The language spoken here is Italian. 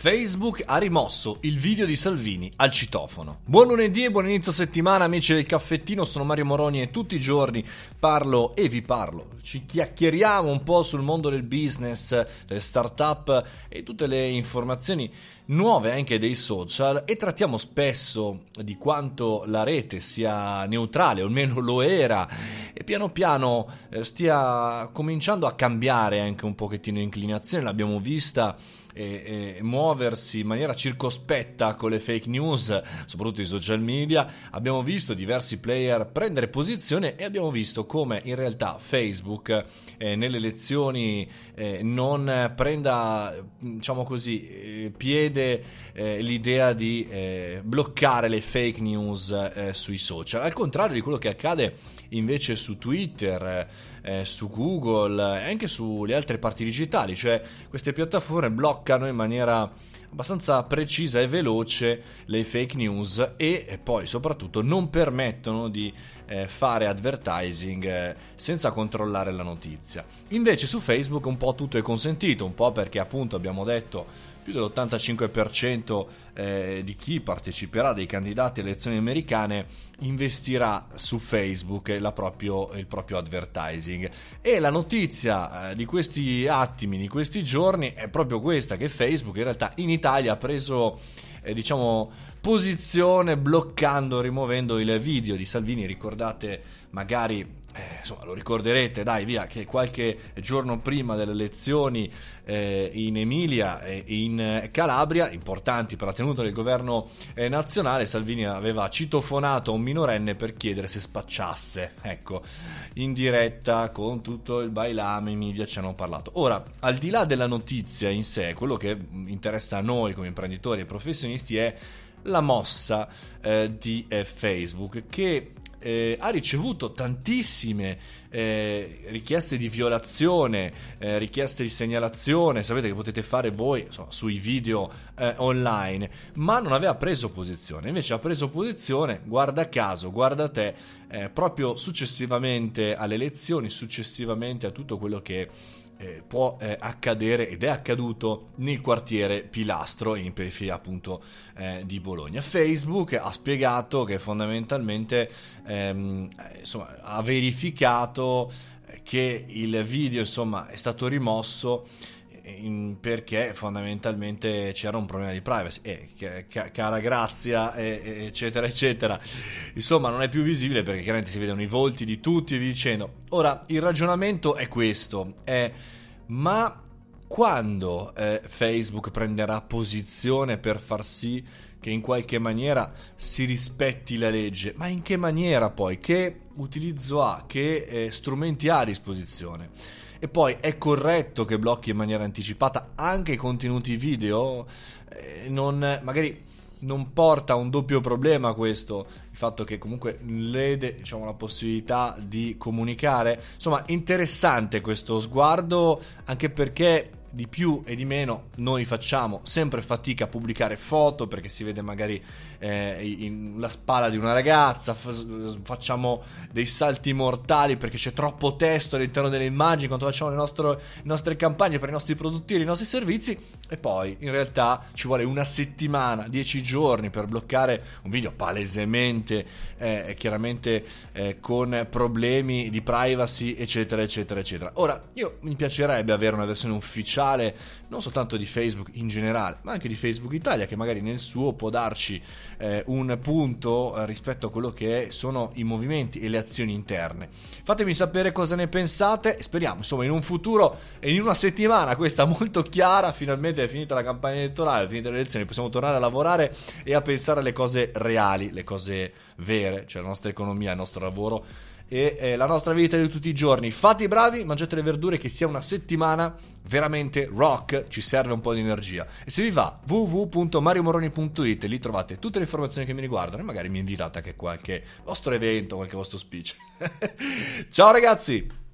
Facebook ha rimosso il video di Salvini al citofono. Buon lunedì e buon inizio settimana amici del caffettino, sono Mario Moroni e tutti i giorni parlo e vi parlo, ci chiacchieriamo un po' sul mondo del business, delle start-up e tutte le informazioni nuove anche dei social e trattiamo spesso di quanto la rete sia neutrale, o almeno lo era, e piano piano eh, stia cominciando a cambiare anche un pochettino inclinazione, l'abbiamo vista e, e muoversi in maniera circospetta con le fake news, soprattutto i social media. Abbiamo visto diversi player prendere posizione e abbiamo visto come in realtà Facebook eh, nelle elezioni eh, non prenda, diciamo così, eh, piede eh, l'idea di eh, bloccare le fake news sui social. Al contrario di quello che accade invece su Twitter, su Google e anche sulle altre parti digitali, cioè queste piattaforme bloccano in maniera abbastanza precisa e veloce le fake news e poi soprattutto non permettono di eh, fare advertising eh, senza controllare la notizia. Invece su Facebook un po' tutto è consentito, un po' perché appunto abbiamo detto più dell'85% eh, di chi parteciperà dei candidati alle elezioni americane investirà su Facebook proprio, il proprio advertising. E la notizia eh, di questi attimi, di questi giorni, è proprio questa, che Facebook in realtà in Italia ha preso, eh, diciamo, posizione bloccando, rimuovendo il video di Salvini. Ricordate magari eh, insomma, lo ricorderete, dai, via, che qualche giorno prima delle elezioni eh, in Emilia e in Calabria, importanti per la tenuta del governo eh, nazionale, Salvini aveva citofonato un minorenne per chiedere se spacciasse, ecco, in diretta con tutto il bailame, i media ci hanno parlato. Ora, al di là della notizia in sé, quello che interessa a noi come imprenditori e professionisti è la mossa eh, di eh, Facebook che eh, ha ricevuto tantissime eh, richieste di violazione, eh, richieste di segnalazione, sapete che potete fare voi insomma, sui video eh, online, ma non aveva preso posizione. Invece ha preso posizione, guarda caso, guarda te, eh, proprio successivamente alle elezioni, successivamente a tutto quello che eh, può eh, accadere ed è accaduto nel quartiere Pilastro in periferia appunto eh, di Bologna. Facebook ha spiegato che fondamentalmente ehm, insomma, ha verificato che il video insomma, è stato rimosso in, perché fondamentalmente c'era un problema di privacy eh, cara grazia e, eccetera eccetera. Insomma non è più visibile perché chiaramente si vedono i volti di tutti e via dicendo ora il ragionamento è questo è ma quando eh, Facebook prenderà posizione per far sì che in qualche maniera si rispetti la legge, ma in che maniera poi, che utilizzo ha, che eh, strumenti ha a disposizione? E poi è corretto che blocchi in maniera anticipata anche i contenuti video? Eh, non, magari non porta a un doppio problema questo, il fatto che comunque lede diciamo, la possibilità di comunicare. Insomma, interessante questo sguardo, anche perché di più e di meno noi facciamo sempre fatica a pubblicare foto perché si vede magari eh, la spalla di una ragazza, f- facciamo dei salti mortali perché c'è troppo testo all'interno delle immagini quando facciamo le nostre, le nostre campagne per i nostri produttivi, i nostri servizi e poi in realtà ci vuole una settimana, dieci giorni per bloccare un video palesemente, eh, chiaramente eh, con problemi di privacy eccetera eccetera eccetera. Ora io mi piacerebbe avere una versione ufficiale non soltanto di Facebook in generale ma anche di Facebook Italia che magari nel suo può darci eh, un punto eh, rispetto a quello che sono i movimenti e le azioni interne. Fatemi sapere cosa ne pensate, speriamo insomma in un futuro e in una settimana questa molto chiara, finalmente è finita la campagna elettorale, è finita le elezioni, possiamo tornare a lavorare e a pensare alle cose reali, le cose vere, cioè la nostra economia, il nostro lavoro e eh, la nostra vita di tutti i giorni. Fate i bravi, mangiate le verdure, che sia una settimana veramente rock, ci serve un po' di energia. E se vi va, www.mariomoroni.it, lì trovate tutte le informazioni che mi riguardano e magari mi invitate a qualche vostro evento, qualche vostro speech. Ciao ragazzi!